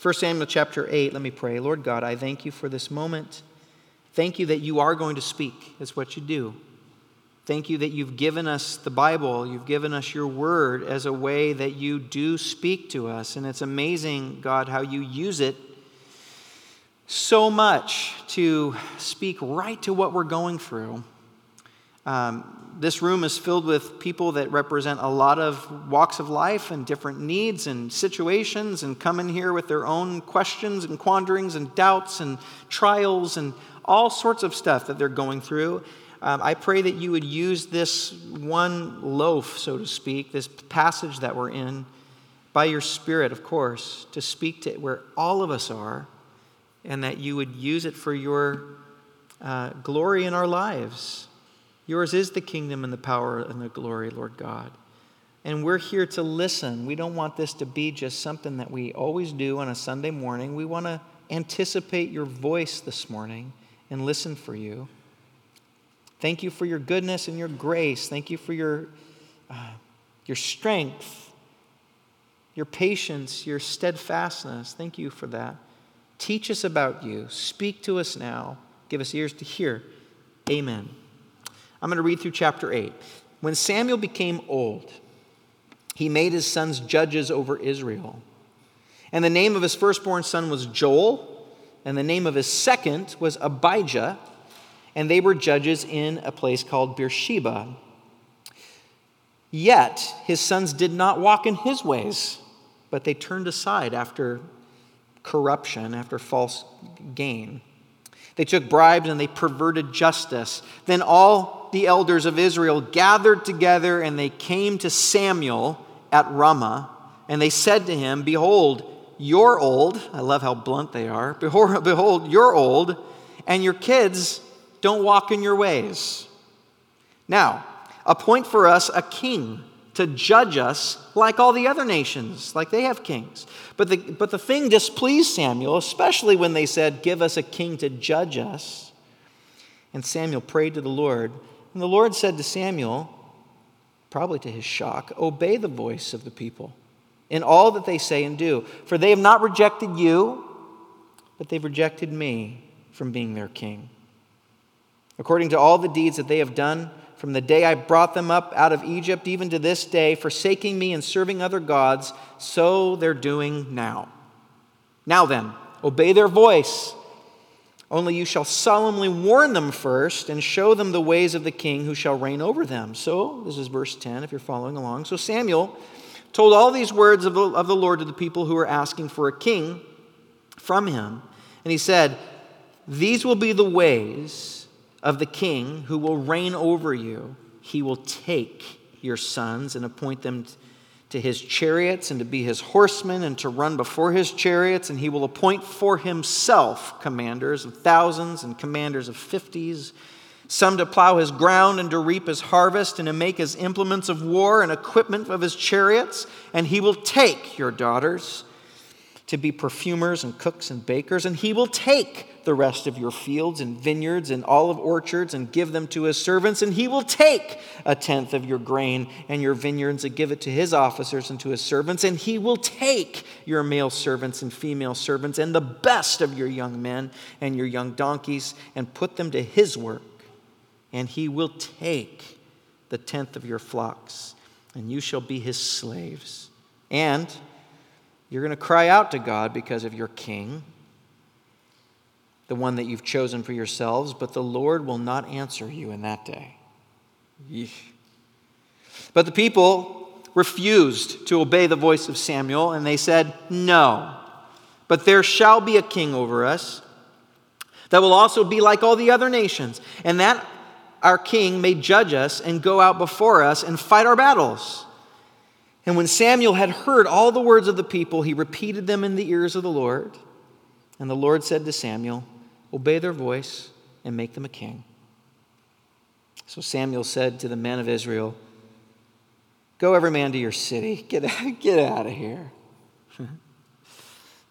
1 Samuel chapter 8, let me pray. Lord God, I thank you for this moment. Thank you that you are going to speak. That's what you do. Thank you that you've given us the Bible, you've given us your word as a way that you do speak to us. And it's amazing, God, how you use it so much to speak right to what we're going through. Um, this room is filled with people that represent a lot of walks of life and different needs and situations and come in here with their own questions and quanderings and doubts and trials and all sorts of stuff that they're going through. Um, I pray that you would use this one loaf, so to speak, this passage that we're in, by your Spirit, of course, to speak to where all of us are, and that you would use it for your uh, glory in our lives. Yours is the kingdom and the power and the glory, Lord God. And we're here to listen. We don't want this to be just something that we always do on a Sunday morning. We want to anticipate your voice this morning and listen for you. Thank you for your goodness and your grace. Thank you for your, uh, your strength, your patience, your steadfastness. Thank you for that. Teach us about you. Speak to us now. Give us ears to hear. Amen. I'm going to read through chapter 8. When Samuel became old, he made his sons judges over Israel. And the name of his firstborn son was Joel, and the name of his second was Abijah and they were judges in a place called Beersheba. Yet his sons did not walk in his ways, but they turned aside after corruption, after false gain. They took bribes and they perverted justice. Then all the elders of Israel gathered together and they came to Samuel at Ramah and they said to him, Behold, you're old. I love how blunt they are. Behold, behold you're old, and your kids don't walk in your ways. Now, appoint for us a king to judge us like all the other nations, like they have kings. But the, but the thing displeased Samuel, especially when they said, Give us a king to judge us. And Samuel prayed to the Lord. And the Lord said to Samuel, probably to his shock, Obey the voice of the people in all that they say and do. For they have not rejected you, but they've rejected me from being their king according to all the deeds that they have done from the day I brought them up out of Egypt, even to this day, forsaking me and serving other gods, so they're doing now. Now then, obey their voice. Only you shall solemnly warn them first and show them the ways of the king who shall reign over them. So, this is verse 10, if you're following along. So, Samuel told all these words of the, of the Lord to the people who were asking for a king from him. And he said, These will be the ways of the king who will reign over you. He will take your sons and appoint them to his chariots and to be his horsemen and to run before his chariots, and he will appoint for himself commanders of thousands and commanders of fifties, some to plow his ground and to reap his harvest and to make his implements of war and equipment of his chariots, and he will take your daughters to be perfumers and cooks and bakers, and he will take the rest of your fields and vineyards and olive orchards and give them to his servants, and he will take a tenth of your grain and your vineyards and give it to his officers and to his servants, and he will take your male servants and female servants and the best of your young men and your young donkeys and put them to his work, and he will take the tenth of your flocks, and you shall be his slaves. And you're going to cry out to God because of your king, the one that you've chosen for yourselves, but the Lord will not answer you in that day. Yeesh. But the people refused to obey the voice of Samuel, and they said, No, but there shall be a king over us that will also be like all the other nations, and that our king may judge us and go out before us and fight our battles. And when Samuel had heard all the words of the people, he repeated them in the ears of the Lord. And the Lord said to Samuel, Obey their voice and make them a king. So Samuel said to the men of Israel, Go every man to your city. Get, get out of here.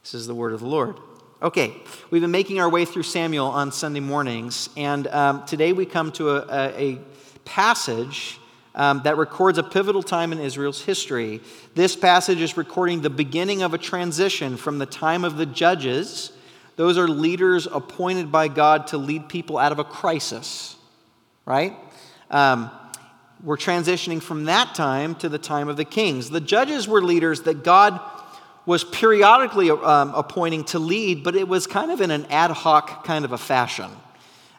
this is the word of the Lord. Okay, we've been making our way through Samuel on Sunday mornings, and um, today we come to a, a, a passage um, that records a pivotal time in Israel's history. This passage is recording the beginning of a transition from the time of the judges. Those are leaders appointed by God to lead people out of a crisis, right? Um, we're transitioning from that time to the time of the kings. The judges were leaders that God was periodically um, appointing to lead, but it was kind of in an ad hoc kind of a fashion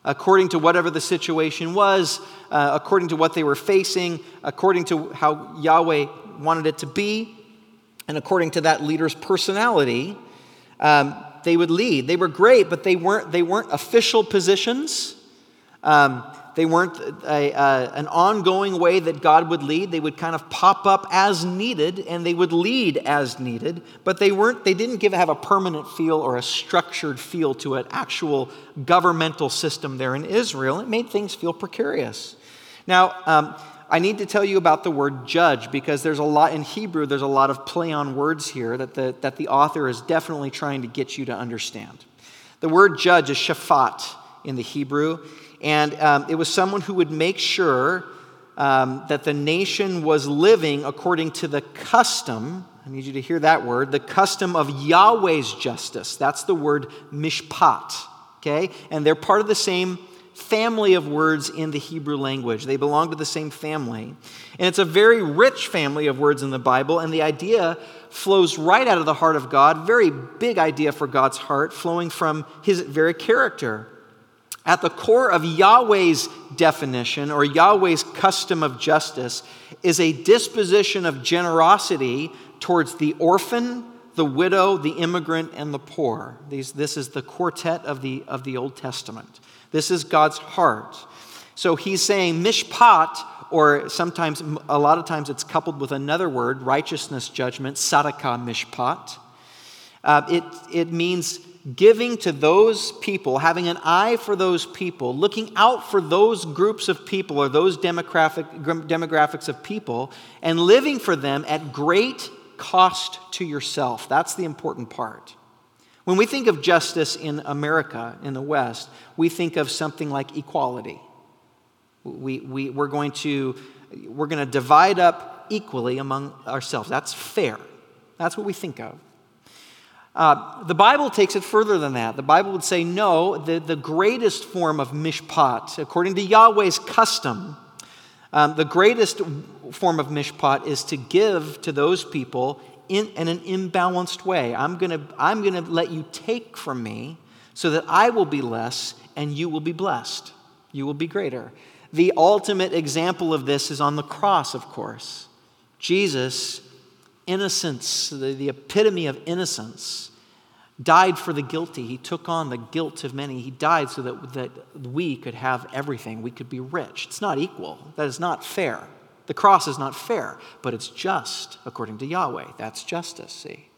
according to whatever the situation was, uh, according to what they were facing, according to how Yahweh wanted it to be, and according to that leader's personality, um, they would lead. They were great, but they weren't, they weren't official positions. Um, they weren't a, a, an ongoing way that God would lead. They would kind of pop up as needed and they would lead as needed, but they, weren't, they didn't give, have a permanent feel or a structured feel to an actual governmental system there in Israel. It made things feel precarious. Now, um, I need to tell you about the word judge because there's a lot in Hebrew, there's a lot of play on words here that the, that the author is definitely trying to get you to understand. The word judge is shaphat in the Hebrew. And um, it was someone who would make sure um, that the nation was living according to the custom. I need you to hear that word the custom of Yahweh's justice. That's the word mishpat. Okay? And they're part of the same family of words in the Hebrew language. They belong to the same family. And it's a very rich family of words in the Bible, and the idea flows right out of the heart of God, very big idea for God's heart, flowing from his very character. At the core of Yahweh's definition or Yahweh's custom of justice is a disposition of generosity towards the orphan, the widow, the immigrant, and the poor. These, this is the quartet of the, of the Old Testament. This is God's heart. So he's saying mishpat, or sometimes, a lot of times it's coupled with another word, righteousness judgment, tzedakah mishpat. Uh, it, it means giving to those people, having an eye for those people, looking out for those groups of people or those demographic, demographics of people, and living for them at great cost to yourself. That's the important part. When we think of justice in America, in the West, we think of something like equality. We, we, we're, going to, we're going to divide up equally among ourselves. That's fair. That's what we think of. Uh, the Bible takes it further than that. The Bible would say, no, the, the greatest form of mishpat, according to Yahweh's custom, um, the greatest form of mishpat is to give to those people in, in an imbalanced way. I'm going to I'm to let you take from me so that I will be less and you will be blessed. You will be greater. The ultimate example of this is on the cross, of course. Jesus, innocence, the, the epitome of innocence, died for the guilty. He took on the guilt of many. He died so that, that we could have everything. We could be rich. It's not equal. That is not fair. The cross is not fair, but it's just according to Yahweh. That's justice, see?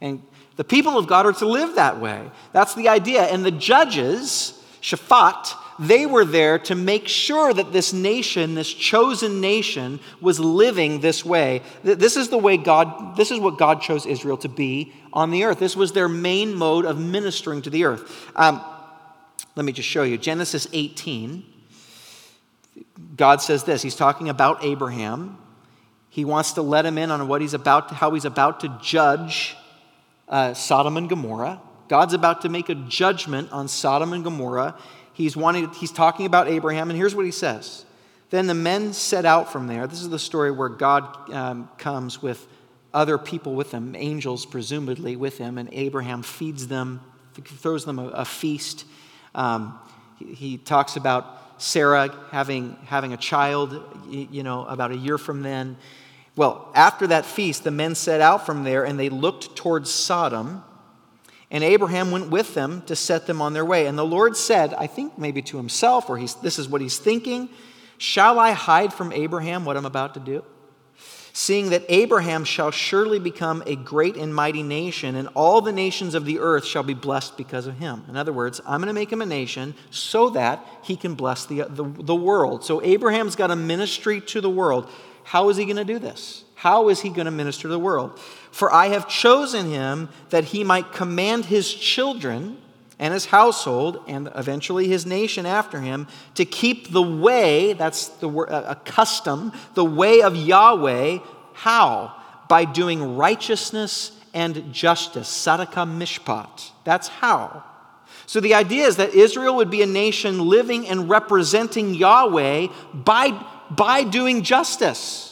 And the people of God are to live that way. That's the idea. And the judges, Shaphat, they were there to make sure that this nation, this chosen nation, was living this way. This is the way God, this is what God chose Israel to be on the earth. This was their main mode of ministering to the earth. Um, let me just show you Genesis 18. God says this He's talking about Abraham. He wants to let him in on what he's about, to, how he's about to judge uh, Sodom and Gomorrah. God's about to make a judgment on Sodom and Gomorrah. He's, wanting, he's talking about Abraham, and here's what he says. Then the men set out from there. This is the story where God um, comes with other people with him, angels presumably with him, and Abraham feeds them, throws them a, a feast. Um, he, he, talks about Sarah having, having a child, you know, about a year from then. Well, after that feast, the men set out from there and they looked towards Sodom. And Abraham went with them to set them on their way. And the Lord said, I think maybe to himself, or he's, this is what he's thinking Shall I hide from Abraham what I'm about to do? Seeing that Abraham shall surely become a great and mighty nation, and all the nations of the earth shall be blessed because of him. In other words, I'm going to make him a nation so that he can bless the, the, the world. So Abraham's got a ministry to the world. How is he going to do this? How is he going to minister to the world? For I have chosen him that he might command his children and his household, and eventually his nation after him, to keep the way, that's the word, a custom, the way of Yahweh. How? By doing righteousness and justice. Tzedakah mishpat. That's how. So the idea is that Israel would be a nation living and representing Yahweh by, by doing justice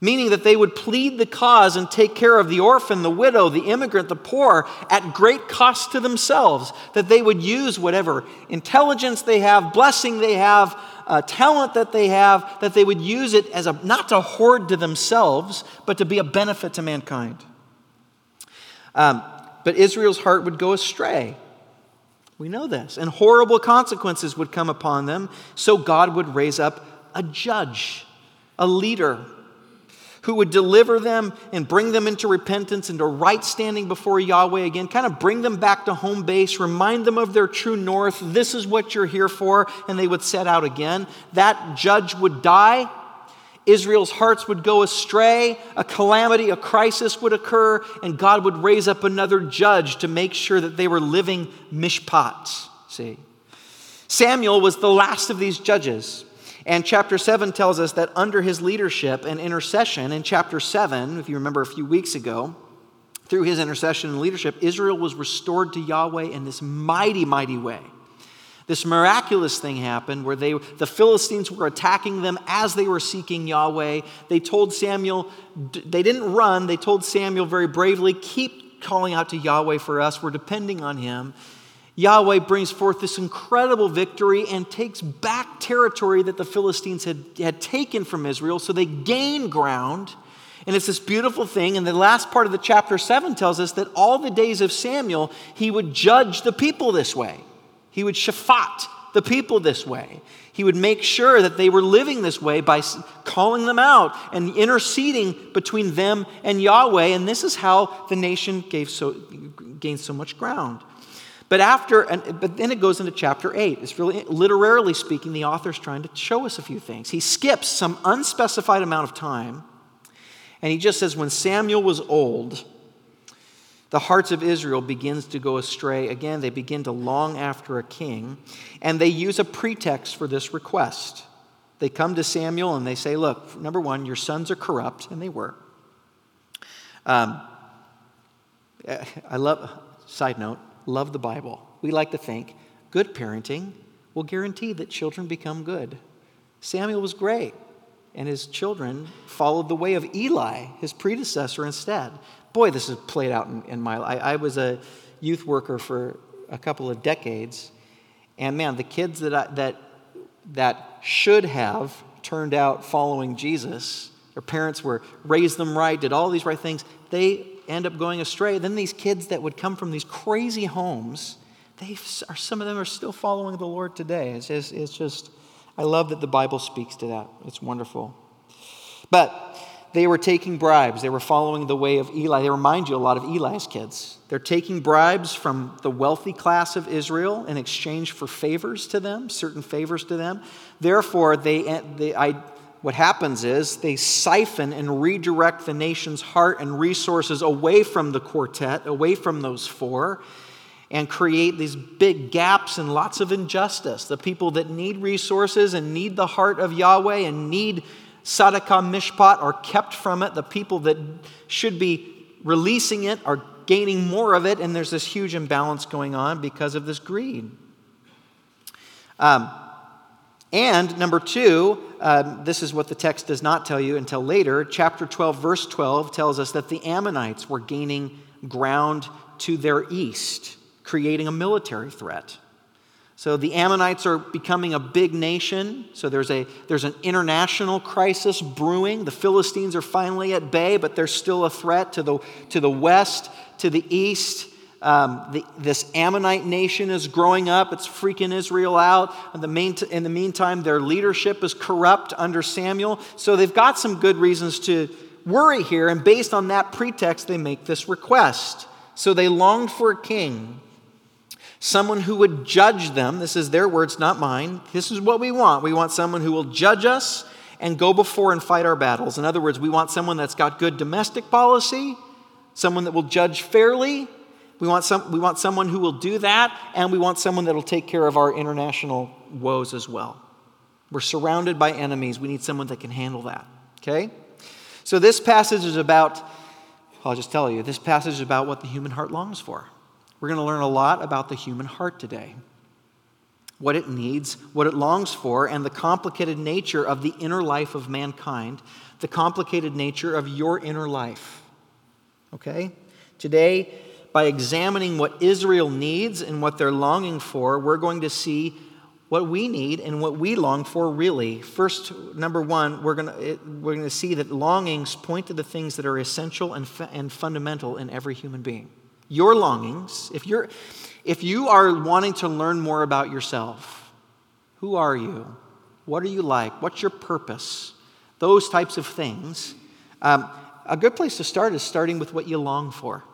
meaning that they would plead the cause and take care of the orphan, the widow, the immigrant, the poor at great cost to themselves, that they would use whatever intelligence they have, blessing they have, uh, talent that they have, that they would use it as a not to hoard to themselves, but to be a benefit to mankind. Um, but Israel's heart would go astray. We know this. And horrible consequences would come upon them. So God would raise up a judge, a leader, who would deliver them and bring them into repentance, into right standing before Yahweh again, kind of bring them back to home base, remind them of their true north. This is what you're here for. And they would set out again. That judge would die. Israel's hearts would go astray, a calamity, a crisis would occur, and God would raise up another judge to make sure that they were living mishpat. See? Samuel was the last of these judges. And chapter 7 tells us that under his leadership and intercession, in chapter 7, if you remember a few weeks ago, through his intercession and leadership, Israel was restored to Yahweh in this mighty, mighty way. This miraculous thing happened where they, the Philistines were attacking them as they were seeking Yahweh. They told Samuel, they didn't run, they told Samuel very bravely, keep calling out to Yahweh for us. We're depending on him. Yahweh brings forth this incredible victory and takes back territory that the Philistines had, had taken from Israel. So they gain ground. And it's this beautiful thing. And the last part of the chapter 7 tells us that all the days of Samuel, he would judge the people this way. He would shaphat the people this way. He would make sure that they were living this way by calling them out and interceding between them and Yahweh. And this is how the nation gave so, gained so much ground. But after, and, but then it goes into chapter 8. It's really, literally speaking, the author's trying to show us a few things. He skips some unspecified amount of time, and he just says, when Samuel was old, the hearts of Israel begins to go astray. Again, they begin to long after a king, and they use a pretext for this request. They come to Samuel and they say, Look, number one, your sons are corrupt, and they were. Um, I love, side note, love the Bible. We like to think good parenting will guarantee that children become good. Samuel was great, and his children followed the way of Eli, his predecessor, instead boy, this has played out in, in my life. I, I was a youth worker for a couple of decades, and man, the kids that, I, that, that should have turned out following Jesus, their parents were raised them right, did all these right things, they end up going astray. Then these kids that would come from these crazy homes, they are, some of them are still following the Lord today. It's just, it's just, I love that the Bible speaks to that. It's wonderful. But they were taking bribes. They were following the way of Eli. They remind you a lot of Eli's kids. They're taking bribes from the wealthy class of Israel in exchange for favors to them, certain favors to them. Therefore, they, they I, what happens is they siphon and redirect the nation's heart and resources away from the quartet, away from those four, and create these big gaps and lots of injustice. The people that need resources and need the heart of Yahweh and need Tzedakah Mishpat are kept from it. The people that should be releasing it are gaining more of it, and there's this huge imbalance going on because of this greed. Um, and number two, um, this is what the text does not tell you until later. Chapter 12, verse 12 tells us that the Ammonites were gaining ground to their east, creating a military threat. So the Ammonites are becoming a big nation. So there's, a, there's an international crisis brewing. The Philistines are finally at bay, but there's still a threat to the, to the west, to the east. Um, the, this Ammonite nation is growing up. It's freaking Israel out. In the, main, in the meantime, their leadership is corrupt under Samuel. So they've got some good reasons to worry here. And based on that pretext, they make this request. So they longed for a king someone who would judge them. This is their words, not mine. This is what we want. We want someone who will judge us and go before and fight our battles. In other words, we want someone that's got good domestic policy, someone that will judge fairly, We want, some, we want someone who will do that, and we want someone that will take care of our international woes as well. We're surrounded by enemies. We need someone that can handle that. Okay? So, this passage is about, I'll just tell you, this passage is about what the human heart longs for. We're going to learn a lot about the human heart today what it needs, what it longs for, and the complicated nature of the inner life of mankind, the complicated nature of your inner life. Okay? Today, by examining what Israel needs and what they're longing for, we're going to see what we need and what we long for really. First, number one, we're going to, we're going to see that longings point to the things that are essential and, and fundamental in every human being. Your longings, if you're, if you are wanting to learn more about yourself, who are you? What are you like? What's your purpose? Those types of things. Um, a good place to start is starting with what you long for.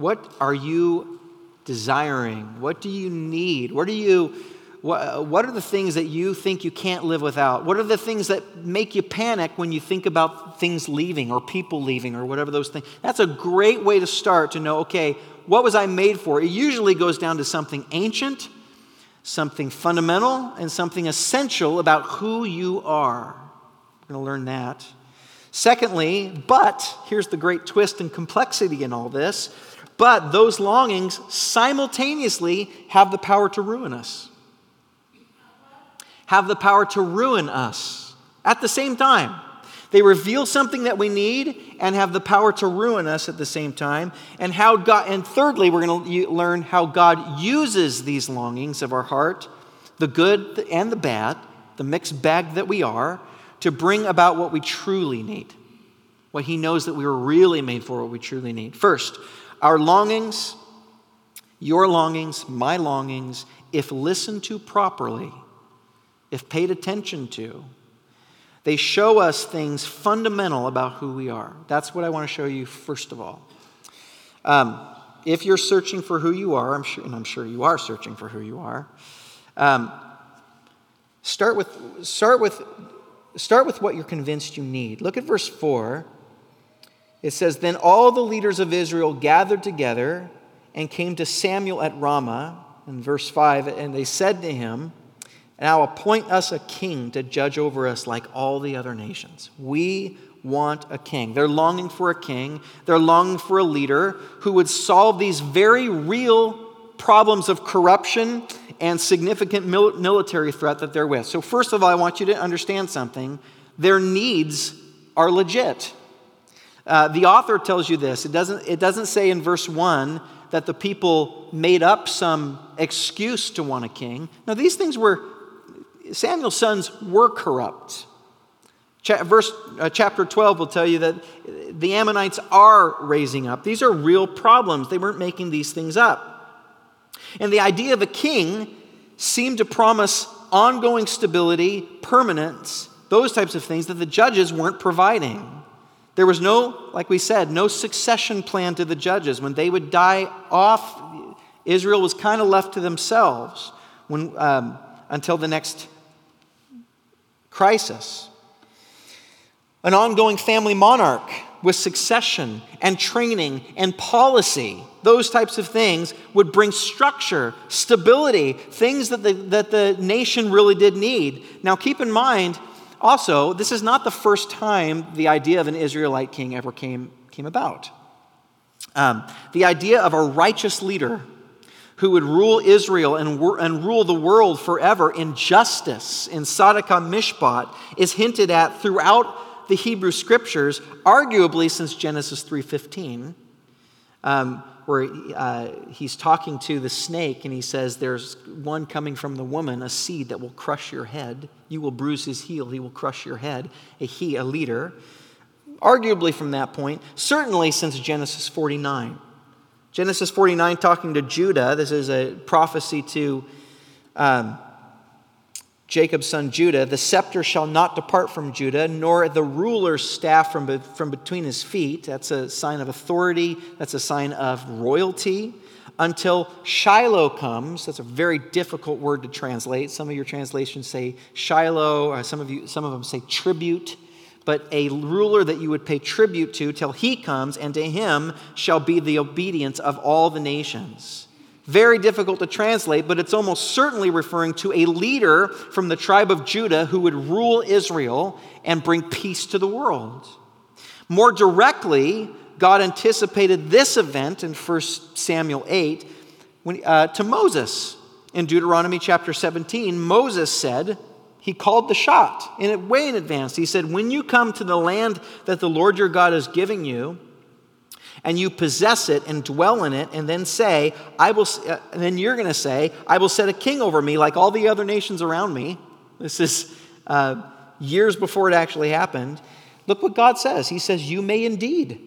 What are you desiring? What do you need? What are you what, are the things that you think you can't live without? What are the things that make you panic when you think about things leaving or people leaving or whatever those things? That's a great way to start to know, okay, what was I made for? It usually goes down to something ancient, something fundamental, and something essential about who you are. We're going to learn that. Secondly, but here's the great twist and complexity in all this but those longings simultaneously have the power to ruin us have the power to ruin us at the same time. They reveal something that we need and have the power to ruin us at the same time. And how God and thirdly, we're going to learn how God uses these longings of our heart, the good and the bad, the mixed bag that we are, to bring about what we truly need. What he knows that we were really made for, what we truly need. First, our longings, your longings, my longings, if listened to properly, if paid attention to, they show us things fundamental about who we are. That's what I want to show you first of all. Um, if you're searching for who you are, I'm sure, and I'm sure you are searching for who you are, um, start, with, start, with, start with what you're convinced you need. Look at verse 4. It says, Then all the leaders of Israel gathered together and came to Samuel at Ramah. In verse 5, and they said to him, now appoint us a king to judge over us like all the other nations. We want a king. They're longing for a king. They're longing for a leader who would solve these very real problems of corruption and significant military threat that they're with. So, first of all, I want you to understand something. Their needs are legit. Uh, the author tells you this. It doesn't, it doesn't say in verse 1 that the people made up some excuse to want a king. No, these things were Samuel's sons were corrupt. verse, uh, chapter 12 will tell you that the Ammonites are raising up. These are real problems. They weren't making these things up. And the idea of a king seemed to promise ongoing stability, permanence, those types of things that the judges weren't providing. There was no, like we said, no succession plan to the judges. When they would die off, Israel was kind of left to themselves when, um, until the next crisis. An ongoing family monarch with succession and training and policy, those types of things would bring structure, stability, things that the, that the nation really did need. Now, keep in mind, also, this is not the first time the idea of an Israelite king ever came, came about. Um, the idea of a righteous leader who would rule Israel and, and rule the world forever in justice, in Tzedakah Mishpat, is hinted at throughout the Hebrew Scriptures, arguably since Genesis 3.15, um, where uh, he's talking to the snake and he says, there's one coming from the woman, a seed that will crush your head. You will bruise his heel, he will crush your head. A he, a leader. Arguably from that point, certainly since Genesis 49. Genesis 49, talking to Judah, this is a prophecy to um, Jacob's son Judah. The scepter shall not depart from Judah, nor the ruler's staff from, from between his feet. That's a sign of authority, that's a sign of royalty. Until Shiloh comes, that's a very difficult word to translate. Some of your translations say Shiloh, some of, you, some of them say tribute. but a ruler that you would pay tribute to till he comes, and to him shall be the obedience of all the nations. Very difficult to translate, but it's almost certainly referring to a leader from the tribe of Judah who would rule Israel and bring peace to the world. More directly, God anticipated this event in 1 Samuel 8 when, uh, to Moses. In Deuteronomy chapter 17, Moses said, he called the shot in way in advance. He said, When you come to the land that the Lord your God is giving you, and you possess it and dwell in it, and then say, I will, uh, and then you're going to say, I will set a king over me like all the other nations around me. This is uh, years before it actually happened. Look what God says. He says, You may indeed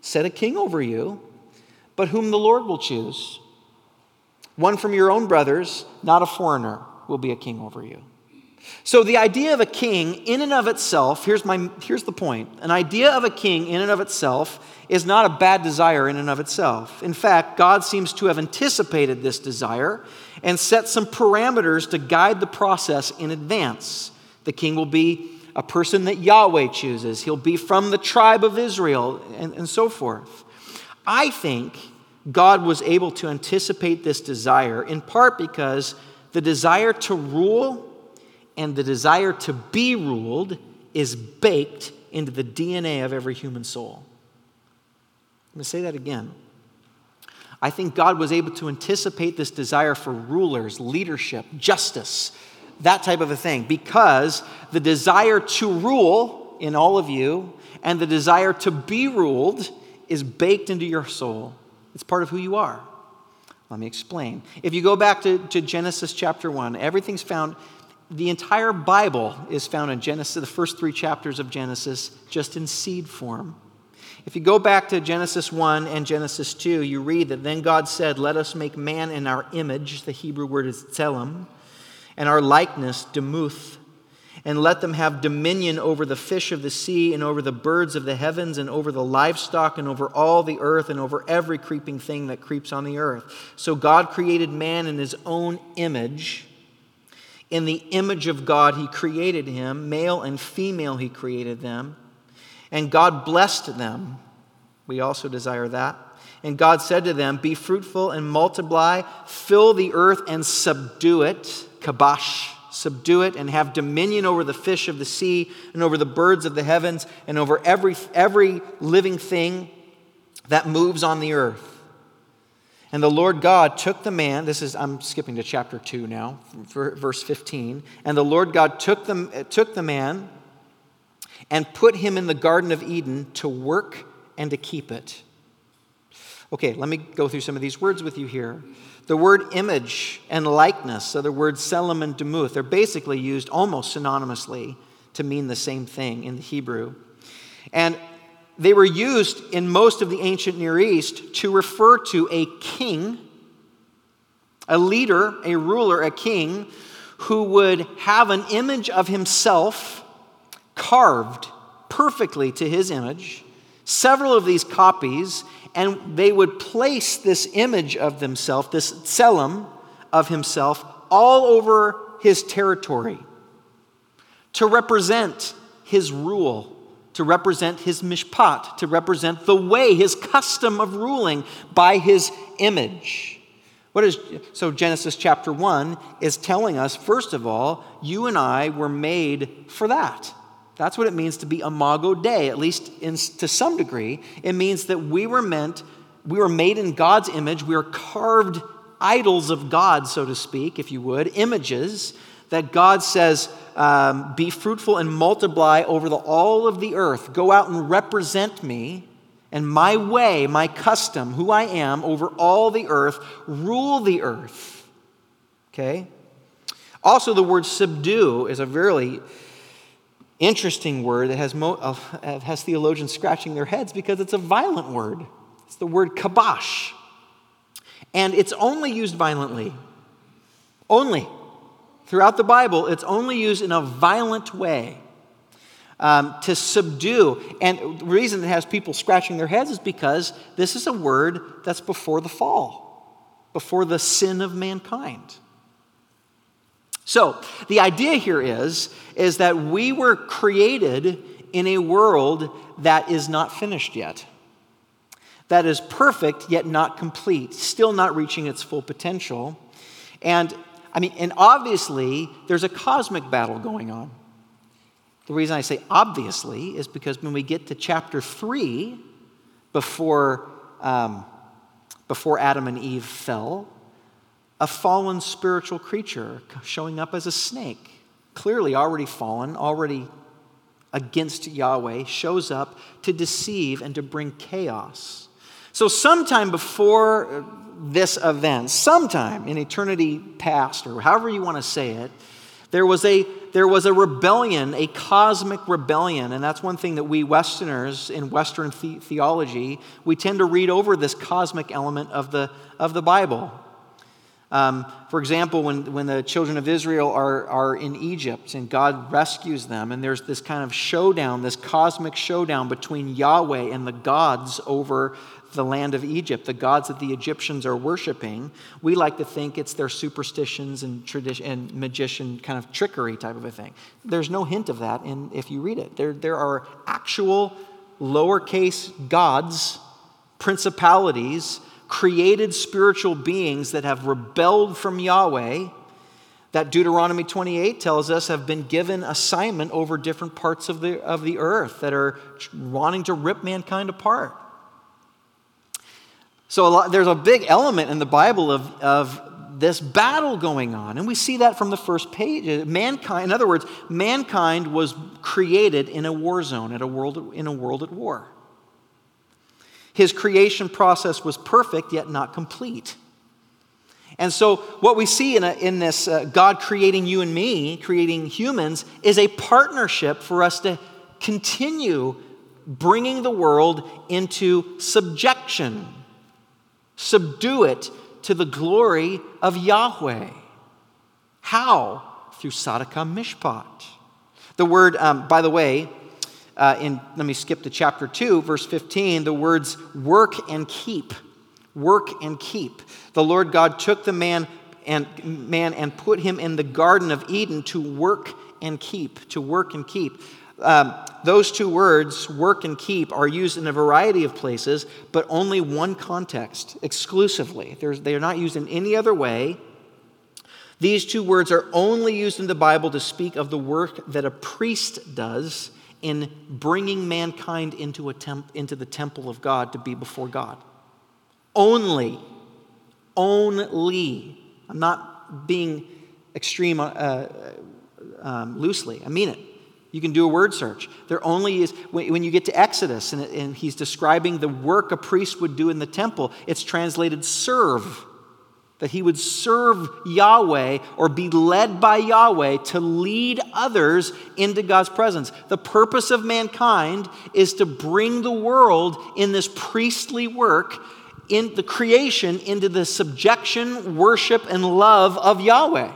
set a king over you, but whom the Lord will choose. One from your own brothers, not a foreigner, will be a king over you. So, the idea of a king, in and of itself, here's, my, here's the point an idea of a king, in and of itself, is not a bad desire in and of itself. In fact, God seems to have anticipated this desire and set some parameters to guide the process in advance. The king will be a person that Yahweh chooses, he'll be from the tribe of Israel, and, and so forth. I think God was able to anticipate this desire in part because the desire to rule and the desire to be ruled is baked into the DNA of every human soul. I'm going to say that again. I think God was able to anticipate this desire for rulers, leadership, justice, that type of a thing, because the desire to rule in all of you and the desire to be ruled is baked into your soul. It's part of who you are. Let me explain. If you go back to, to Genesis chapter 1, everything's found the entire Bible is found in Genesis, the first three chapters of Genesis, just in seed form. If you go back to Genesis 1 and Genesis 2, you read that then God said, Let us make man in our image, the Hebrew word is tselem, and our likeness, demuth, and let them have dominion over the fish of the sea, and over the birds of the heavens, and over the livestock, and over all the earth, and over every creeping thing that creeps on the earth. So God created man in his own image. In the image of God, He created him. Male and female, He created them. And God blessed them. We also desire that. And God said to them, Be fruitful and multiply, fill the earth and subdue it. Kabash, subdue it, and have dominion over the fish of the sea, and over the birds of the heavens, and over every, every living thing that moves on the earth. And the Lord God took the man, this is, I'm skipping to chapter 2 now, verse 15. And the Lord God took the, took the man and put him in the Garden of Eden to work and to keep it. Okay, let me go through some of these words with you here. The word image and likeness, so the words tselem and demuth, are basically used almost synonymously to mean the same thing in the Hebrew. And they were used in most of the ancient Near East to refer to a king, a leader, a ruler, a king, who would have an image of himself carved perfectly to his image, several of these copies, and they would place this image of themselves, this tselem of himself, all over his territory to represent his rule to represent his mishpat, to represent the way, his custom of ruling by his image. What is so Genesis chapter 1 is telling us first of all, you and I were made for that. That's what it means to be imago Dei, at least in, to some degree. It means that we were meant, we were made in God's image. We are carved idols of God, so to speak, if you would, images that God says, um, Be fruitful and multiply over the, all of the earth. Go out and represent me and my way, my custom, who I am over all the earth. Rule the earth. Okay? Also, the word subdue is a very interesting word that has, mo- uh, has theologians scratching their heads because it's a violent word. It's the word kabash. And it's only used violently. Only. Throughout the Bible, it's only used in a violent way. Um, to subdue. And the reason it has people scratching their heads is because this is a word that's before the fall, before the sin of mankind. So the idea here is, is that we were created in a world that is not finished yet, that is perfect yet not complete, still not reaching its full potential. And I mean, and obviously, there's a cosmic battle going on. The reason I say obviously is because when we get to chapter 3, before, um, before Adam and Eve fell, a fallen spiritual creature showing up as a snake, clearly already fallen, already against Yahweh, shows up to deceive and to bring chaos. So, sometime before this event, sometime in eternity past, or however you want to say it, there was a there was a rebellion, a cosmic rebellion, and that's one thing that we Westerners in Western the- theology we tend to read over this cosmic element of the of the Bible. Um, for example, when, when the children of Israel are, are in Egypt and God rescues them, and there's this kind of showdown, this cosmic showdown between Yahweh and the gods over the land of Egypt, the gods that the Egyptians are worshiping, we like to think it's their superstitions and tradition and magician kind of trickery type of a thing. There's no hint of that in if you read it. There, there are actual lowercase gods, principalities, created spiritual beings that have rebelled from Yahweh that Deuteronomy 28 tells us have been given assignment over different parts of the, of the earth that are wanting to rip mankind apart. So a lot, there's a big element in the Bible of, of this battle going on. And we see that from the first page. Mankind, in other words, mankind was created in a war zone, at a world, in a world at war. His creation process was perfect, yet not complete. And so, what we see in, a, in this uh, God creating you and me, creating humans, is a partnership for us to continue bringing the world into subjection subdue it to the glory of Yahweh. How? Through Tzedakah Mishpat. The word, um, by the way, uh, in, let me skip to chapter 2, verse 15, the words work and keep. Work and keep. The Lord God took the man and, man and put him in the Garden of Eden to work and keep, to work and keep. Um, those two words, work and keep, are used in a variety of places, but only one context exclusively. There's, they are not used in any other way. These two words are only used in the Bible to speak of the work that a priest does in bringing mankind into, a temp, into the temple of God to be before God. Only. Only. I'm not being extreme uh, um, loosely, I mean it. You can do a word search. There only is, when you get to Exodus and, he's describing the work a priest would do in the temple, it's translated serve. That he would serve Yahweh or be led by Yahweh to lead others into God's presence. The purpose of mankind is to bring the world in this priestly work, in the creation, into the subjection, worship, and love of Yahweh.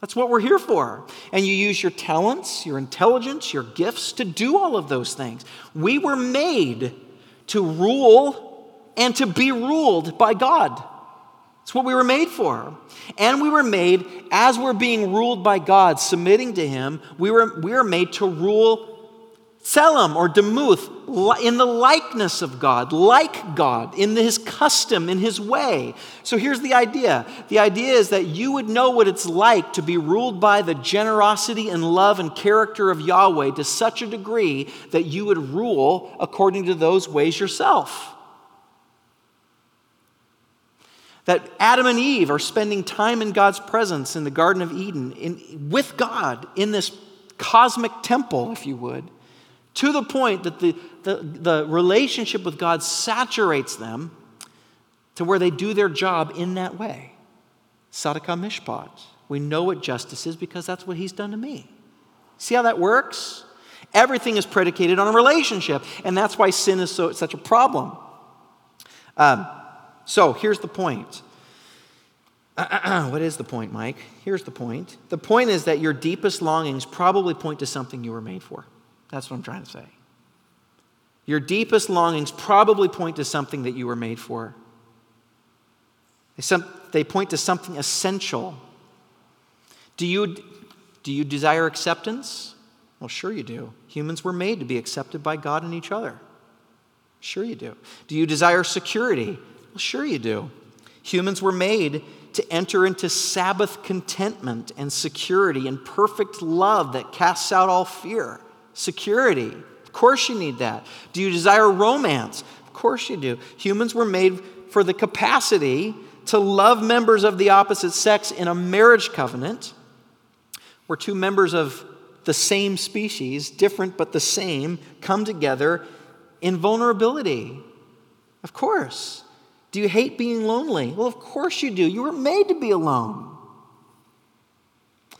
That's what we're here for. And you use your talents, your intelligence, your gifts to do all of those things. We were made to rule and to be ruled by God. That's what we were made for. And we were made, as we're being ruled by God, submitting to Him, we were, we were made to rule Tselem or Demuth, in the likeness of God, like God, in his custom, in his way. So here's the idea the idea is that you would know what it's like to be ruled by the generosity and love and character of Yahweh to such a degree that you would rule according to those ways yourself. That Adam and Eve are spending time in God's presence in the Garden of Eden, in, with God in this cosmic temple, if you would to the point that the, the, the relationship with God saturates them to where they do their job in that way. Tzedakah Mishpat. We know what justice is because that's what he's done to me. See how that works? Everything is predicated on a relationship, and that's why sin is so, such a problem. Um, so here's the point. what is the point, Mike? Here's the point. The point is that your deepest longings probably point to something you were made for. That's what I'm trying to say. Your deepest longings probably point to something that you were made for. They point to something essential. Do you, do you desire acceptance? Well, sure you do. Humans were made to be accepted by God and each other. Sure you do. Do you desire security? Well, sure you do. Humans were made to enter into Sabbath contentment and security and perfect love that casts out all fear. Security. Of course, you need that. Do you desire romance? Of course, you do. Humans were made for the capacity to love members of the opposite sex in a marriage covenant where two members of the same species, different but the same, come together in vulnerability. Of course. Do you hate being lonely? Well, of course you do. You were made to be alone.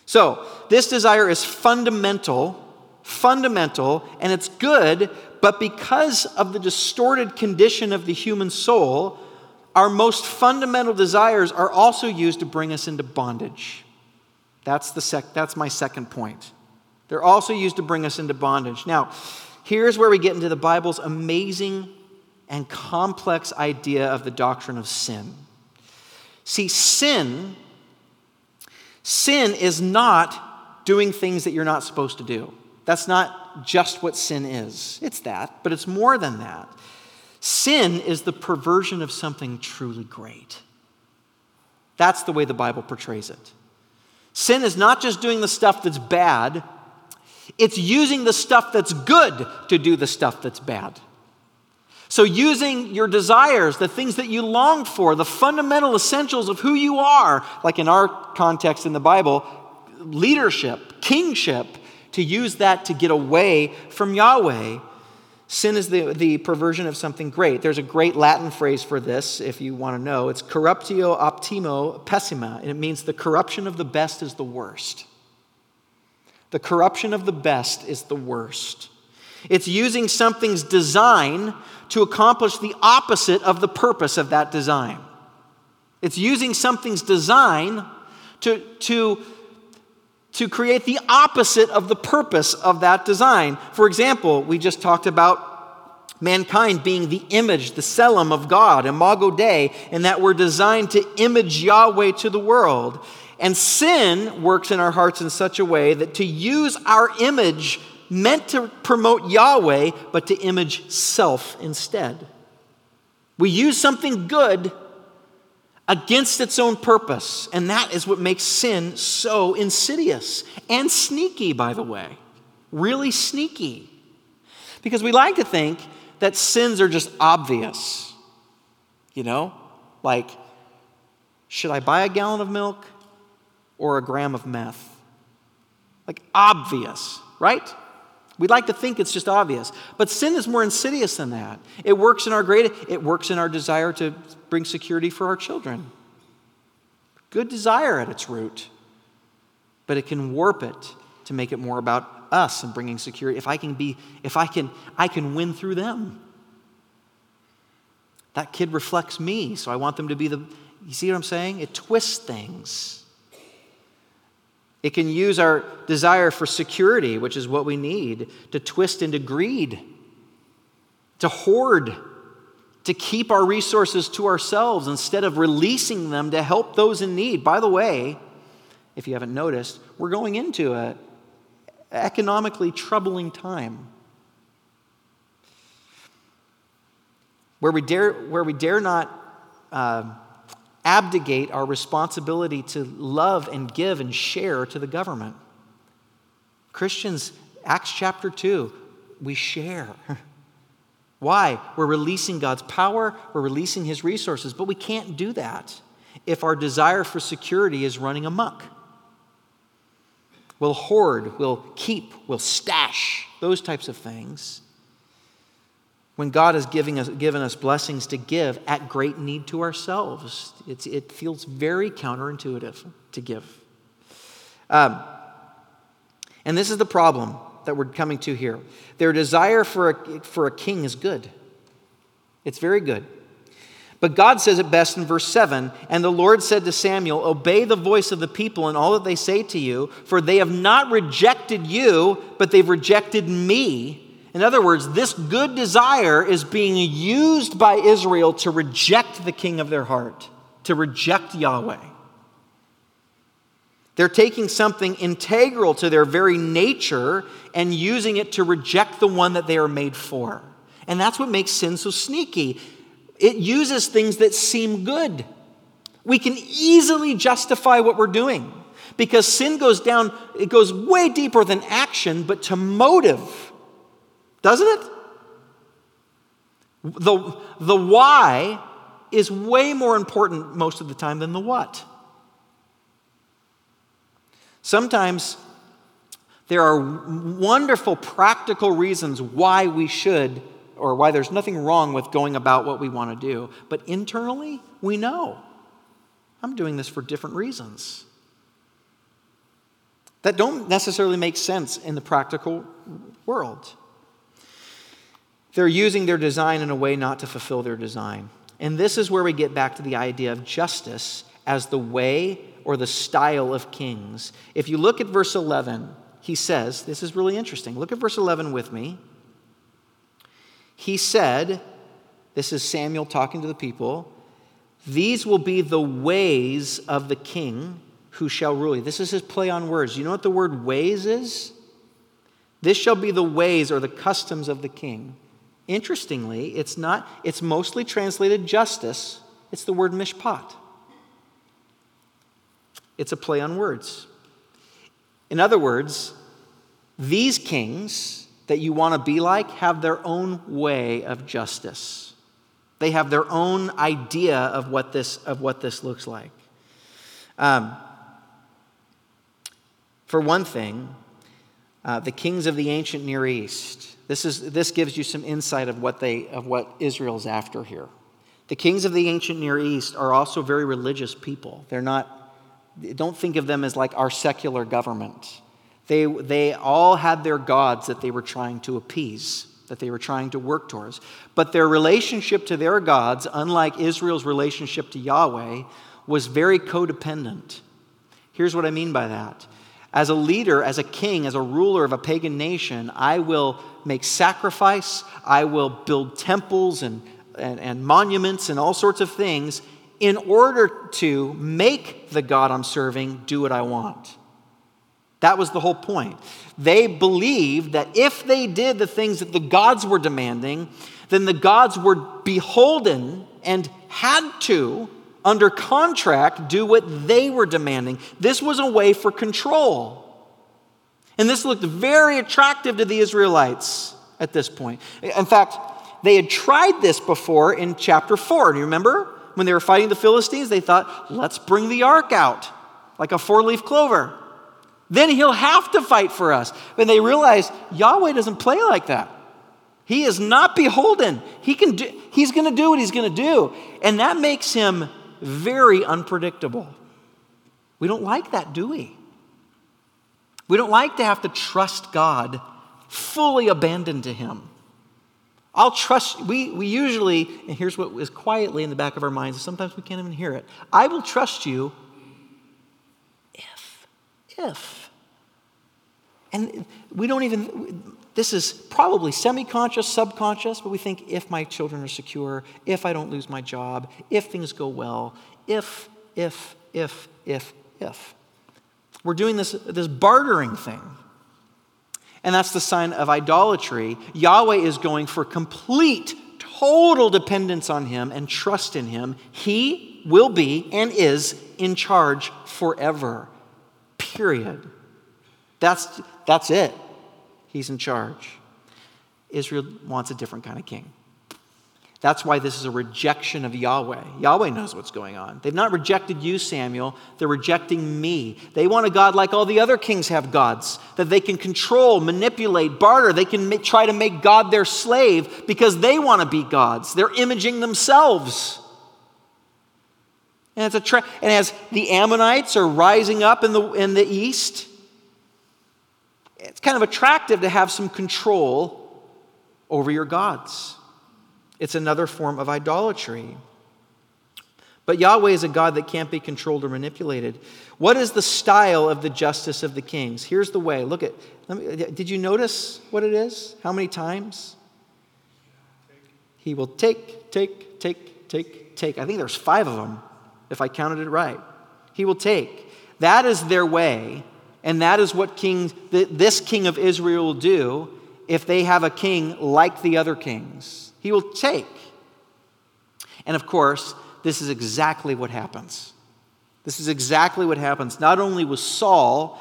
So, this desire is fundamental, fundamental, and it's good, but because of the distorted condition of the human soul, our most fundamental desires are also used to bring us into bondage. That's, the sec- that's my second point. They're also used to bring us into bondage. Now, here's where we get into the Bible's amazing and complex idea of the doctrine of sin. See, sin sin is not doing things that you're not supposed to do. That's not just what sin is. It's that, but it's more than that. Sin is the perversion of something truly great. That's the way the Bible portrays it. Sin is not just doing the stuff that's bad, it's using the stuff that's good to do the stuff that's bad. So, using your desires, the things that you long for, the fundamental essentials of who you are, like in our context in the Bible, leadership, kingship, to use that to get away from Yahweh. Sin is the, the perversion of something great. There's a great Latin phrase for this, if you want to know. It's corruptio optimo pessima, and it means the corruption of the best is the worst. The corruption of the best is the worst. It's using something's design to accomplish the opposite of the purpose of that design. It's using something's design to, to, to create the opposite of the purpose of that design. For example, we just talked about mankind being the image, the tselem of God, imago Dei, and that we're designed to image Yahweh to the world. And sin works in our hearts in such a way that to use our image meant to promote Yahweh, but to image self instead. We use something good against its own purpose, and that is what makes sin so insidious and sneaky, by the way. Really sneaky. Because we like to think that sins are just obvious. You know? Like, should I buy a gallon of milk or a gram of meth? Like, obvious, right? We'd like to think it's just obvious, but sin is more insidious than that. It works in our great it works in our desire to bring security for our children. Good desire at its root. But it can warp it to make it more about us and bringing security. If I can be if I can I can win through them. That kid reflects me, so I want them to be the you see what I'm saying? It twists things. It can use our desire for security, which is what we need, to twist into greed, to hoard, to keep our resources to ourselves instead of releasing them to help those in need. By the way, if you haven't noticed, we're going into an economically troubling time. Where we dare, where we dare not uh, abdicate our responsibility to love and give and share to the government. Christians, Acts chapter 2, we share. Why? We're releasing God's power, we're releasing His resources, but we can't do that if our desire for security is running amok. We'll hoard, we'll keep, we'll stash, those types of things when God has giving us, given us blessings to give at great need to ourselves. It's, it feels very counterintuitive to give. Um, and this is the problem that we're coming to here. Their desire for a, for a king is good, it's very good. But God says it best in verse 7 And the Lord said to Samuel, Obey the voice of the people and all that they say to you, for they have not rejected you, but they've rejected me in other words, this good desire is being used by Israel to reject the king of their heart, to reject Yahweh. They're taking something integral to their very nature and using it to reject the one that they are made for. And that's what makes sin so sneaky. It uses things that seem good. We can easily justify what we're doing because sin goes down, it goes way deeper than action, but to motive, doesn't it? The, the why is way more important most of the time than the what. Sometimes there are wonderful practical reasons why we should, or why there's nothing wrong with going about what we want to do. But internally, we know I'm doing this for different reasons that don't necessarily make sense in the practical world. They're using their design in a way not to fulfill their design. And this is where we get back to the idea of justice as the way or the style of kings. If you look at verse 11, he says, This is really interesting. Look at verse 11 with me. He said, This is Samuel talking to the people, these will be the ways of the king who shall rule you. This is his play on words. You know what the word ways is? This shall be the ways or the customs of the king. Interestingly, it's not, it's mostly translated justice. It's the word mishpat. It's a play on words. In other words, these kings that you want to be like have their own way of justice. They have their own idea of what this, of what this looks like. Um, for one thing, uh, the kings of the ancient Near East this, is, this gives you some insight of what, they, of what Israel's after here. The kings of the ancient Near East are also very religious people. They're not, don't think of them as like our secular government. They, they all had their gods that they were trying to appease, that they were trying to work towards. But their relationship to their gods, unlike Israel's relationship to Yahweh, was very codependent. Here's what I mean by that. As a leader, as a king, as a ruler of a pagan nation, I will make sacrifice, I will build temples and, and, and, monuments and all sorts of things in order to make the God I'm serving do what I want. That was the whole point. They believed that if they did the things that the gods were demanding, then the gods were beholden and had to under contract, do what they were demanding. This was a way for control. And this looked very attractive to the Israelites at this point. In fact, they had tried this before in chapter 4. Do you remember? When they were fighting the Philistines, they thought, let's bring the ark out like a four leaf clover. Then he'll have to fight for us. But they realized Yahweh doesn't play like that. He is not beholden. He can do, he's going to do what he's going to do. And that makes him very unpredictable. We don't like that, do we? We don't like to have to trust God fully abandoned to Him. I'll trust, we, we usually, and here's what is quietly in the back of our minds, sometimes we can't even hear it. I will trust you if, if. And we don't even, this is probably semi conscious, subconscious, but we think if my children are secure, if I don't lose my job, if things go well, if, if, if, if, if. We're doing this, this bartering thing. And that's the sign of idolatry. Yahweh is going for complete, total dependence on Him and trust in Him. He will be and is in charge forever. Period. That's, that's it. He's in charge. Israel wants a different kind of king. That's why this is a rejection of Yahweh. Yahweh knows what's going on. They've not rejected you, Samuel. They're rejecting me. They want a God like all the other kings have gods, that they can control, manipulate, barter. They can make, try to make God their slave because they want to be gods. They're imaging themselves. And, it's a tra- and as the Ammonites are rising up in the, in the east, it's kind of attractive to have some control over your gods. It's another form of idolatry. But Yahweh is a God that can't be controlled or manipulated. What is the style of the justice of the kings? Here's the way. Look at, me, did you notice what it is? How many times? He will take, take, take, take, take. I think there's five of them, if I counted it right. He will take. That is their way, and that is what king, this king of Israel will do if they have a king like the other kings. He will take. And of course, this is exactly what happens. This is exactly what happens. Not only was Saul,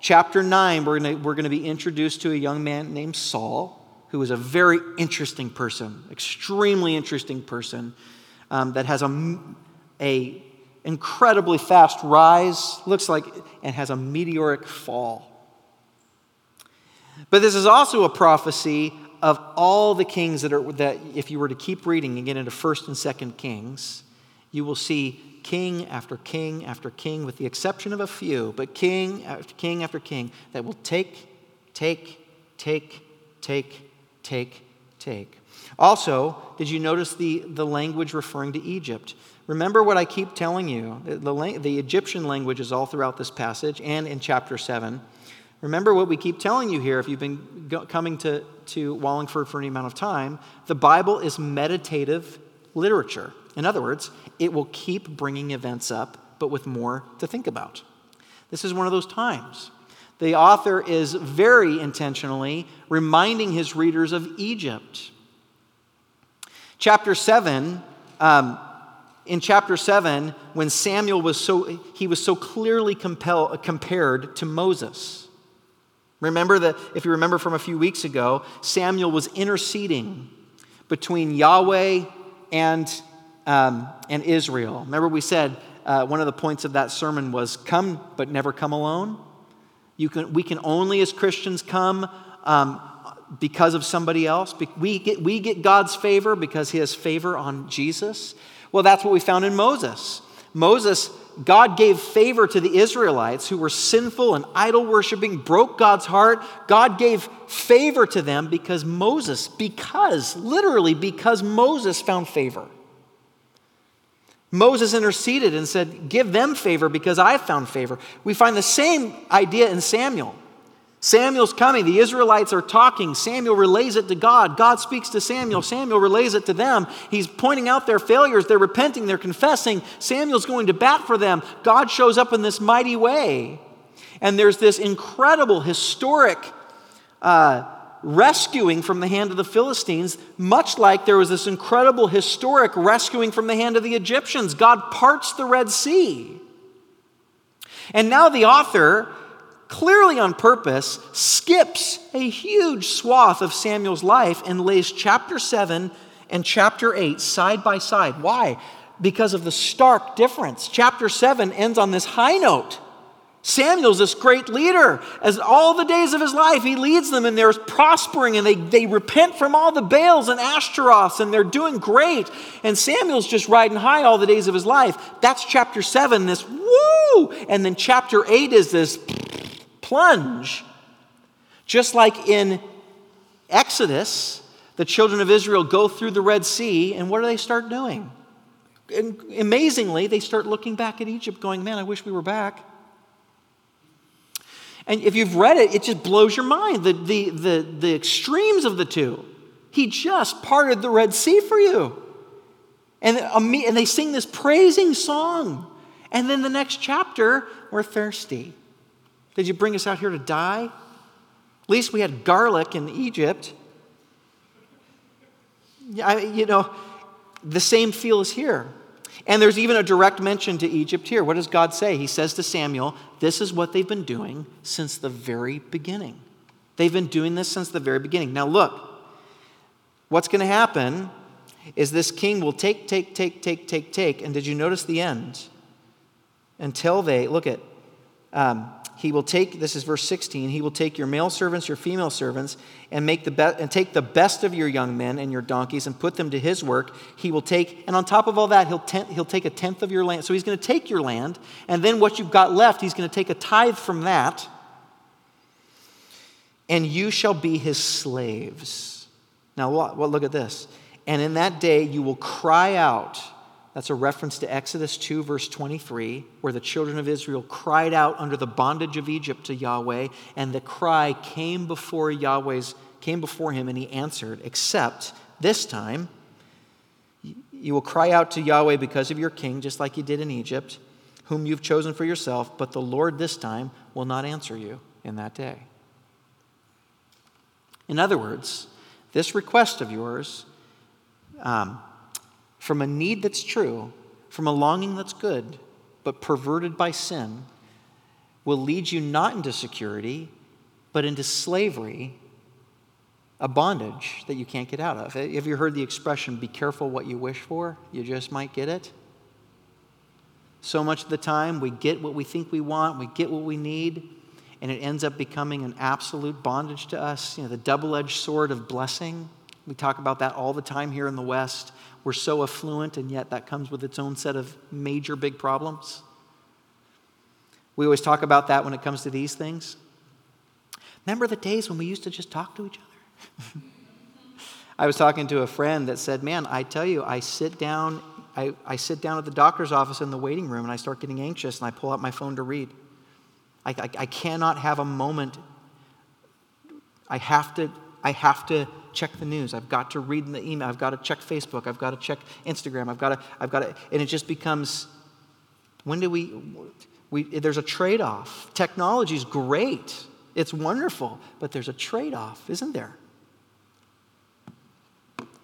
chapter 9, we're going we're to be introduced to a young man named Saul, who is a very interesting person, extremely interesting person, um, that has a, a incredibly fast rise, looks like, and has a meteoric fall. But this is also a prophecy of all the kings that are that if you were to keep reading and get into first and second kings, you will see king after king after king, with the exception of a few, but king after king after king that will take, take, take, take, take, take. Also, did you notice the, the language referring to Egypt? Remember what I keep telling you. The, the, Egyptian language is all throughout this passage and in chapter 7. Remember what we keep telling you here if you've been go- coming to, to Wallingford for any amount of time. The Bible is meditative literature. In other words, it will keep bringing events up, but with more to think about. This is one of those times. The author is very intentionally reminding his readers of Egypt. Chapter 7, um, in chapter 7, when Samuel was so, he was so clearly compel, compared to Moses. Remember that, if you remember from a few weeks ago, Samuel was interceding between Yahweh and, um, and Israel. Remember, we said uh, one of the points of that sermon was come, but never come alone. You can, we can only, as Christians, come um, because of somebody else. We get, we get God's favor because he has favor on Jesus. Well, that's what we found in Moses. Moses, God gave favor to the Israelites who were sinful and idol worshiping, broke God's heart. God gave favor to them because Moses, because, literally, because Moses found favor. Moses interceded and said, Give them favor because I found favor. We find the same idea in Samuel. Samuel's coming. The Israelites are talking. Samuel relays it to God. God speaks to Samuel. Samuel relays it to them. He's pointing out their failures. They're repenting. They're confessing. Samuel's going to bat for them. God shows up in this mighty way. And there's this incredible, historic uh, rescuing from the hand of the Philistines, much like there was this incredible, historic rescuing from the hand of the Egyptians. God parts the Red Sea. And now the author clearly on purpose, skips a huge swath of Samuel's life and lays chapter 7 and chapter 8 side by side. Why? Because of the stark difference. Chapter 7 ends on this high note. Samuel's this great leader. As all the days of his life, he leads them and they're prospering and they, they repent from all the Baals and Ashtaroths and they're doing great. And Samuel's just riding high all the days of his life. That's chapter 7, this woo! And then chapter 8 is this plunge. Just like in Exodus, the children of Israel go through the Red Sea, and what do they start doing? And amazingly, they start looking back at Egypt, going, Man, I wish we were back. And if you've read it, it just blows your mind the, the, the, the extremes of the two. He just parted the Red Sea for you. And, and they sing this praising song. And then the next chapter, we're thirsty. Did you bring us out here to die? At least we had garlic in Egypt. I, you know, the same feel is here. And there's even a direct mention to Egypt here. What does God say? He says to Samuel, This is what they've been doing since the very beginning. They've been doing this since the very beginning. Now, look, what's going to happen is this king will take, take, take, take, take, take. And did you notice the end? Until they, look at, um, he will take this is verse 16 he will take your male servants your female servants and make the best and take the best of your young men and your donkeys and put them to his work. He will take and on top of all that he'll, ten- he'll take a tenth of your land. So he's going to take your land and then what you've got left he's going to take a tithe from that and you shall be his slaves. Now look at this. And in that day you will cry out that's a reference to Exodus 2, verse 23, where the children of Israel cried out under the bondage of Egypt to Yahweh, and the cry came before Yahweh's came before him, and he answered, except this time you will cry out to Yahweh because of your king, just like you did in Egypt, whom you've chosen for yourself, but the Lord this time will not answer you in that day. In other words, this request of yours, um, from a need that's true, from a longing that's good, but perverted by sin, will lead you not into security, but into slavery, a bondage that you can't get out of. Have you heard the expression, be careful what you wish for? You just might get it? So much of the time, we get what we think we want, we get what we need, and it ends up becoming an absolute bondage to us. You know, the double edged sword of blessing. We talk about that all the time here in the West. We're so affluent, and yet that comes with its own set of major big problems. We always talk about that when it comes to these things. Remember the days when we used to just talk to each other? I was talking to a friend that said, Man, I tell you, I sit down I, I sit down at the doctor's office in the waiting room and I start getting anxious and I pull out my phone to read. I, I, I cannot have a moment. I have to, I have to check the news. I've got to read the email. I've got to check Facebook. I've got to check Instagram. I've got to, I've got to, and it just becomes, when do we, we there's a trade off. Technology is great, it's wonderful, but there's a trade off, isn't there?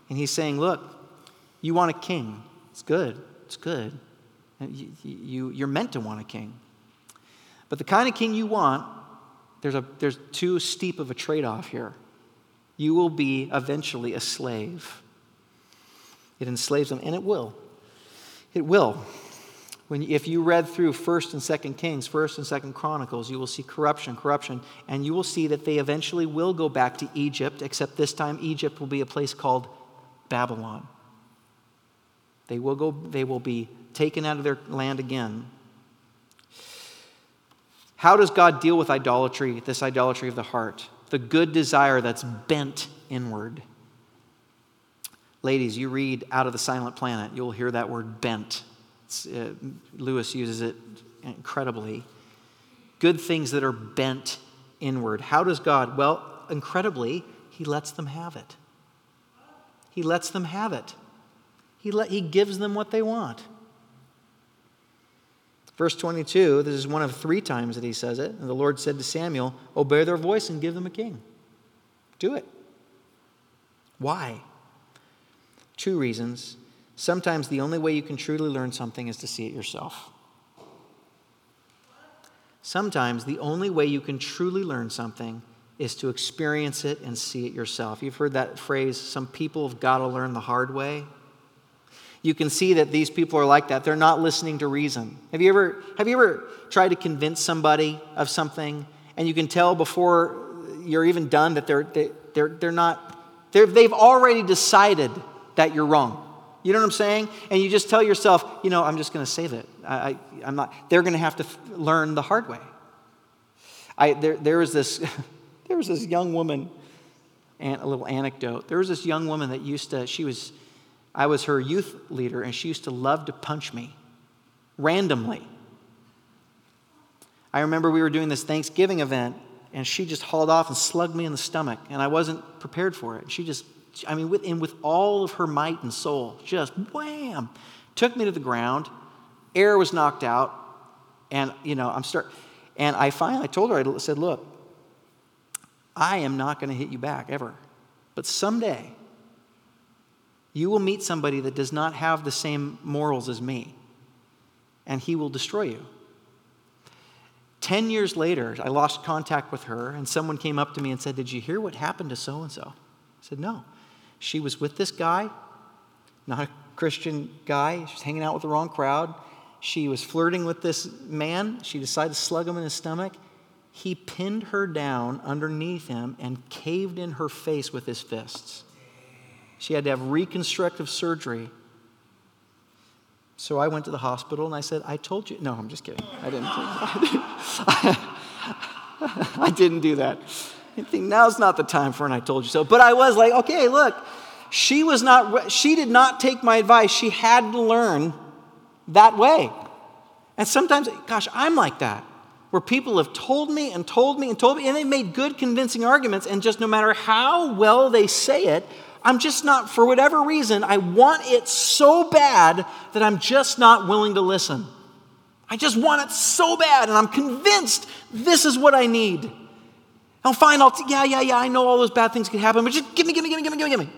And he's saying, look, you want a king. It's good. It's good. You, you, you're meant to want a king. But the kind of king you want, there's, a, there's too steep of a trade off here. You will be eventually a slave. It enslaves them, and it will. It will. When, if you read through 1st and 2nd Kings, 1st and 2nd Chronicles, you will see corruption, corruption, and you will see that they eventually will go back to Egypt, except this time Egypt will be a place called Babylon. They will, go, they will be taken out of their land again. How does God deal with idolatry, this idolatry of the heart? The good desire that's bent inward. Ladies, you read Out of the Silent Planet, you'll hear that word bent. Uh, Lewis uses it incredibly. Good things that are bent inward. How does God? Well, incredibly, He lets them have it. He lets them have it. He, let, he gives them what they want. Verse 22, this is one of three times that he says it. And the Lord said to Samuel, Obey their voice and give them a king. Do it. Why? Two reasons. Sometimes the only way you can truly learn something is to see it yourself. Sometimes the only way you can truly learn something is to experience it and see it yourself. You've heard that phrase, some people have got to learn the hard way you can see that these people are like that. They're not listening to reason. Have you ever, have you ever tried to convince somebody of something and you can tell before you're even done that they're, they're, they're not, they're, they've already decided that you're wrong. You know what I'm saying? And you just tell yourself, you know, I'm just going to save it. I, I, am not, they're going to have to f- learn the hard way. I, there, there was this, there was this young woman, and a little anecdote. There was this young woman that used to, she was, I was her youth leader, and she used to love to punch me randomly. I remember we were doing this Thanksgiving event, and she just hauled off and slugged me in the stomach, and I wasn't prepared for it. She just, I mean, with, and with all of her might and soul, just wham, took me to the ground. Air was knocked out, and you know, I'm start, and I finally I told her, I said, look, I am not going to hit you back ever, but someday you will meet somebody that does not have the same morals as me, and he will destroy you. Ten years later, I lost contact with her, and someone came up to me and said, Did you hear what happened to so and so? I said, No. She was with this guy, not a Christian guy. She was hanging out with the wrong crowd. She was flirting with this man. She decided to slug him in his stomach. He pinned her down underneath him and caved in her face with his fists. She had to have reconstructive surgery. So I went to the hospital and I said, I told you. No, I'm just kidding. I didn't. I didn't do that. I think now's not the time for an I told you so. But I was like, okay, look, she was not, she did not take my advice. She had to learn that way. And sometimes, gosh, I'm like that, where people have told me and told me and told me, and they made good, convincing arguments, and just no matter how well they say it, I'm just not, for whatever reason, I want it so bad that I'm just not willing to listen. I just want it so bad, and I'm convinced this is what I need. I'll find I'll t- yeah, yeah, yeah, I know all those bad things could happen, but just give me, give me, give me, give me, give me, give me.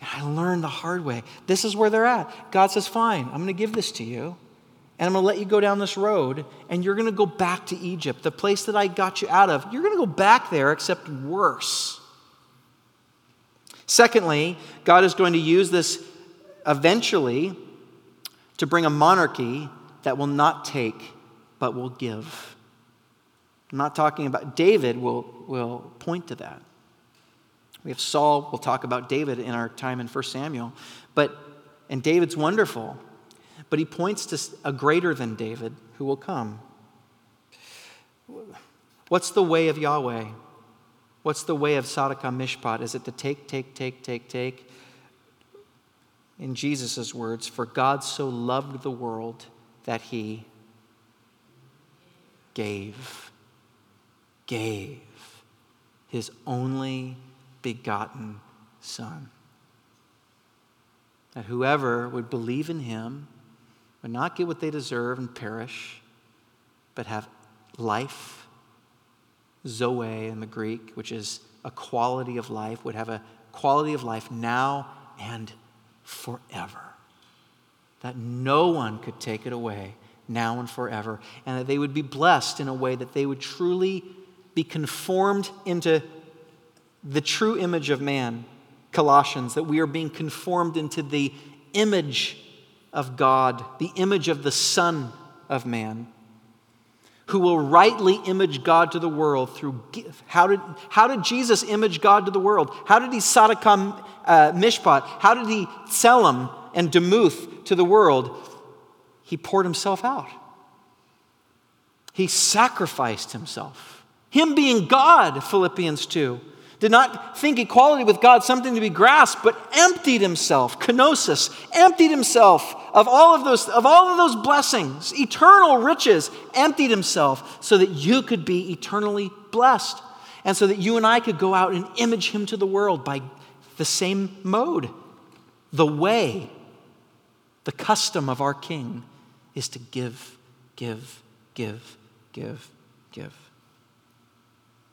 And I learned the hard way. This is where they're at. God says, fine, I'm going to give this to you, and I'm going to let you go down this road, and you're going to go back to Egypt, the place that I got you out of. You're going to go back there, except worse. Secondly, God is going to use this eventually to bring a monarchy that will not take, but will give. I'm not talking about David, will, will point to that. We have Saul, we'll talk about David in our time in 1 Samuel. But, and David's wonderful, but he points to a greater than David who will come. What's the way of Yahweh? What's the way of Tzedakah Mishpat? Is it to take, take, take, take, take? In Jesus' words, for God so loved the world that he gave, gave his only begotten Son. That whoever would believe in him would not get what they deserve and perish, but have life, zoe in the Greek, which is a quality of life, would have a quality of life now and forever. That no one could take it away now and forever. And that they would be blessed in a way that they would truly be conformed into the true image of man. Colossians, that we are being conformed into the image of God, the image of the Son of Man, who will rightly image God to the world through. gift. How did, how did Jesus image God to the world? How did he Sadakam uh, Mishpat? How did he Tselem and Demuth to the world? He poured himself out. He sacrificed himself. Him being God, Philippians 2 did not think equality with God something to be grasped, but emptied himself, kenosis, emptied himself of all of those, of all of those blessings, eternal riches, emptied himself so that you could be eternally blessed. And so that you and I could go out and image him to the world by the same mode. The way, the custom of our King is to give, give, give, give, give.